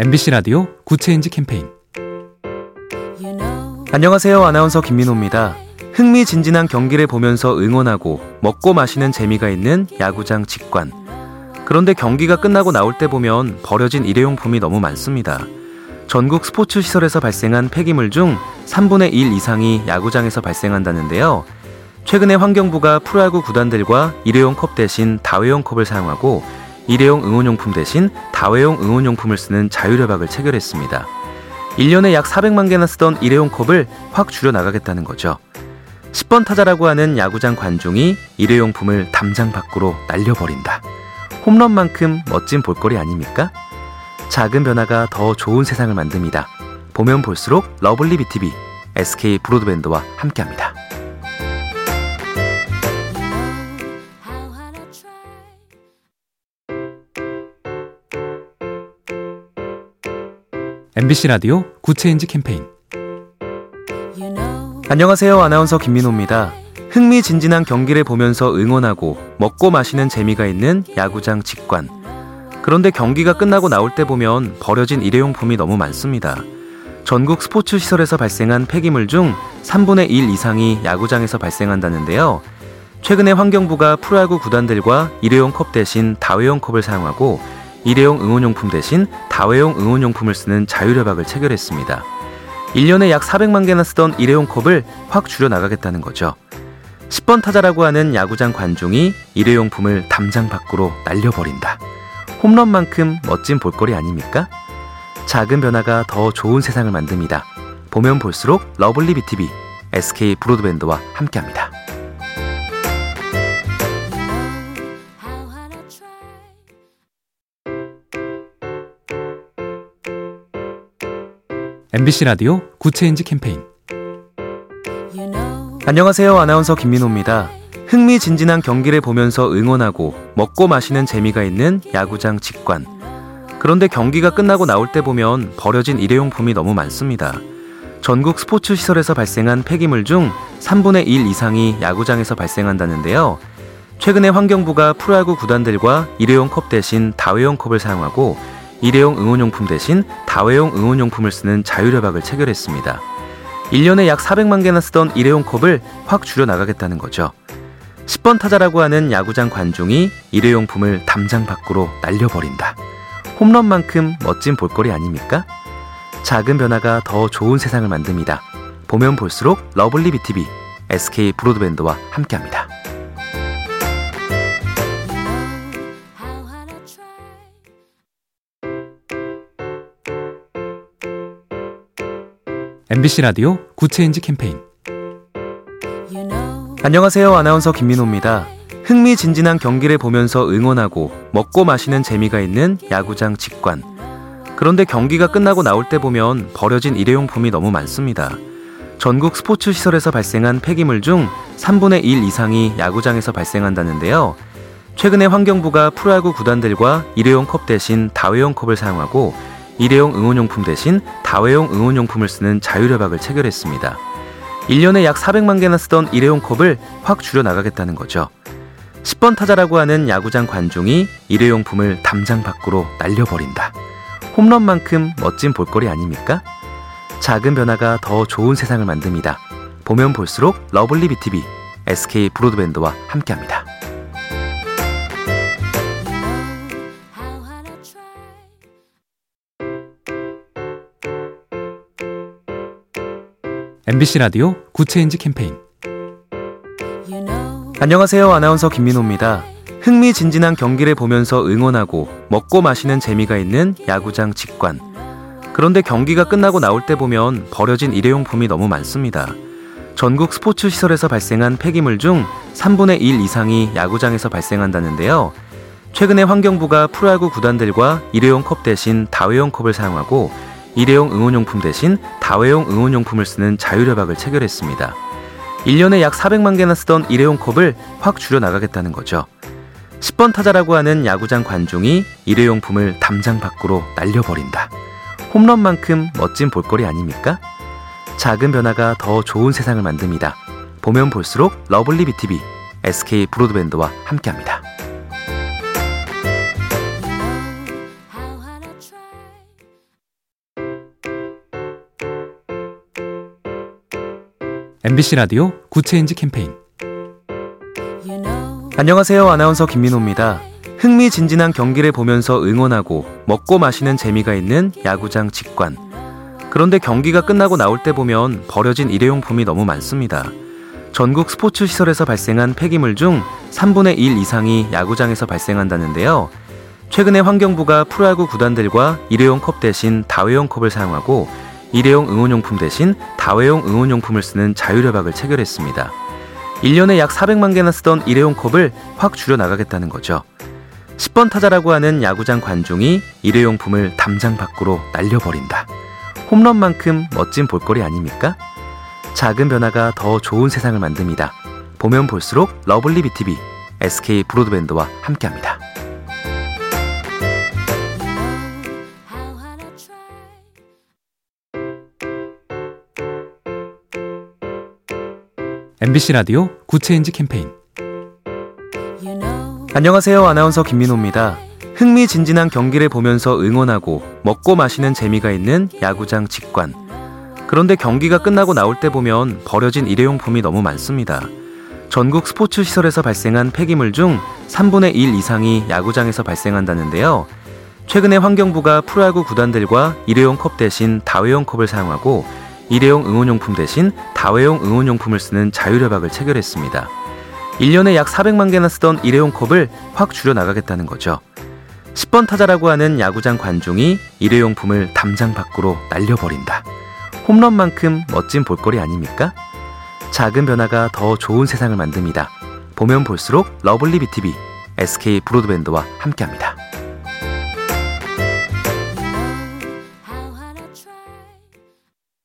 MBC 라디오 Good Change 캠페인 안녕하세요. 아나운서 김민호입니다. 흥미진진한 경기를 보면서 응원하고 먹고 마시는 재미가 있는 야구장 직관. 그런데 경기가 끝나고 나올 때 보면 버려진 일회용품이 너무 많습니다. 전국 스포츠 시설에서 발생한 폐기물 중 3분의 1 이상이 야구장에서 발생한다는데요. 최근에 환경부가 프로야구 구단들과 일회용 컵 대신 다회용 컵을 사용하고 일회용 응원용품 대신 다회용 응원용품을 쓰는 자율협약을 체결했습니다. 1년에 약 400만 개나 쓰던 일회용 컵을 확 줄여나가겠다는 거죠. 10번 타자라고 하는 야구장 관중이 일회용품을 담장 밖으로 날려버린다. 홈런만큼 멋진 볼거리 아닙니까? 작은 변화가 더 좋은 세상을 만듭니다. 보면 볼수록 lovely B tv SK 브로드밴드와 함께합니다. MBC 라디오 Good Change 캠페인 안녕하세요. 아나운서 김민호입니다. 흥미진진한 경기를 보면서 응원하고 먹고 마시는 재미가 있는 야구장 직관. 그런데 경기가 끝나고 나올 때 보면 버려진 일회용품이 너무 많습니다. 전국 스포츠 시설에서 발생한 폐기물 중 3분의 1 이상이 야구장에서 발생한다는데요. 최근에 환경부가 프로야구 구단들과 일회용 컵 대신 다회용 컵을 사용하고 일회용 응원용품 대신 다회용 응원용품을 쓰는 자율협약을 체결했습니다. 1년에 약 400만 개나 쓰던 일회용 컵을 확 줄여 나가겠다는 거죠. 10번 타자라고 하는 야구장 관중이 일회용품을 담장 밖으로 날려버린다. 홈런만큼 멋진 볼거리 아닙니까? 작은 변화가 더 좋은 세상을 만듭니다. 보면 볼수록 lovely B tv SK 브로드밴드와 함께합니다. MBC 라디오 Good Change 캠페인 안녕하세요. 아나운서 김민호입니다. 흥미진진한 경기를 보면서 응원하고 먹고 마시는 재미가 있는 야구장 직관. 그런데 경기가 끝나고 나올 때 보면 버려진 일회용품이 너무 많습니다. 전국 스포츠 시설에서 발생한 폐기물 중 3분의 1 이상이 야구장에서 발생한다는데요. 최근에 환경부가 프로야구 구단들과 일회용 컵 대신 다회용 컵을 사용하고 일회용 응원용품 대신 다회용 응원용품을 쓰는 자율협약을 체결했습니다. 1년에 약 400만 개나 쓰던 일회용 컵을 확 줄여 나가겠다는 거죠. 10번 타자라고 하는 야구장 관중이 일회용품을 담장 밖으로 날려버린다. 홈런만큼 멋진 볼거리 아닙니까? 작은 변화가 더 좋은 세상을 만듭니다. 보면 볼수록 lovely B tv SK 브로드밴드와 함께합니다. MBC 라디오 Good Change 캠페인 안녕하세요. 아나운서 김민호입니다. 흥미진진한 경기를 보면서 응원하고 먹고 마시는 재미가 있는 야구장 직관. 그런데 경기가 끝나고 나올 때 보면 버려진 일회용품이 너무 많습니다. 전국 스포츠 시설에서 발생한 폐기물 중 3분의 1 이상이 야구장에서 발생한다는데요. 최근에 환경부가 프로야구 구단들과 일회용 컵 대신 다회용 컵을 사용하고 일회용 응원용품 대신 다회용 응원용품을 쓰는 자율협약을 체결했습니다. 1년에 약 400만 개나 쓰던 일회용 컵을 확 줄여나가겠다는 거죠. 10번 타자라고 하는 야구장 관중이 일회용품을 담장 밖으로 날려버린다. 홈런만큼 멋진 볼거리 아닙니까? 작은 변화가 더 좋은 세상을 만듭니다. 보면 볼수록 lovely B tv SK 브로드밴드와 함께합니다. MBC 라디오 Good Change 캠페인 안녕하세요. 아나운서 김민호입니다. 흥미진진한 경기를 보면서 응원하고 먹고 마시는 재미가 있는 야구장 직관. 그런데 경기가 끝나고 나올 때 보면 버려진 일회용품이 너무 많습니다. 전국 스포츠 시설에서 발생한 폐기물 중 3분의 1 이상이 야구장에서 발생한다는데요. 최근에 환경부가 프로야구 구단들과 일회용 컵 대신 다회용 컵을 사용하고 일회용 응원용품 대신 다회용 응원용품을 쓰는 자율협약을 체결했습니다. 1년에 약 400만 개나 쓰던 일회용 컵을 확 줄여나가겠다는 거죠. 10번 타자라고 하는 야구장 관중이 일회용품을 담장 밖으로 날려버린다. 홈런만큼 멋진 볼거리 아닙니까? 작은 변화가 더 좋은 세상을 만듭니다. 보면 볼수록 lovely B tv SK 브로드밴드와 함께합니다. MBC 라디오 Good Change 캠페인 안녕하세요. 아나운서 김민호입니다. 흥미진진한 경기를 보면서 응원하고 먹고 마시는 재미가 있는 야구장 직관. 그런데 경기가 끝나고 나올 때 보면 버려진 일회용품이 너무 많습니다. 전국 스포츠 시설에서 발생한 폐기물 중 3분의 1 이상이 야구장에서 발생한다는데요. 최근에 환경부가 프로야구 구단들과 일회용 컵 대신 다회용 컵을 사용하고 일회용 응원용품 대신 다회용 응원용품을 쓰는 자율협약을 체결했습니다. 1년에 약 400만 개나 쓰던 일회용 컵을 확 줄여 나가겠다는 거죠. 10번 타자라고 하는 야구장 관중이 일회용품을 담장 밖으로 날려버린다. 홈런만큼 멋진 볼거리 아닙니까? 작은 변화가 더 좋은 세상을 만듭니다. 보면 볼수록 러블리 BTV, SK 브로드밴드와 함께합니다. MBC 라디오 Good Change 캠페인 안녕하세요. 아나운서 김민호입니다. 흥미진진한 경기를 보면서 응원하고 먹고 마시는 재미가 있는 야구장 직관. 그런데 경기가 끝나고 나올 때 보면 버려진 일회용품이 너무 많습니다. 전국 스포츠 시설에서 발생한 폐기물 중 3분의 1 이상이 야구장에서 발생한다는데요. 최근에 환경부가 프로야구 구단들과 일회용 컵 대신 다회용 컵을 사용하고 일회용 응원용품 대신 다회용 응원용품을 쓰는 자율협약을 체결했습니다. 1년에 약 400만 개나 쓰던 일회용 컵을 확 줄여 나가겠다는 거죠. 10번 타자라고 하는 야구장 관중이 일회용품을 담장 밖으로 날려버린다. 홈런만큼 멋진 볼거리 아닙니까? 작은 변화가 더 좋은 세상을 만듭니다. 보면 볼수록 러블리 BTV, SK 브로드밴드와 함께합니다.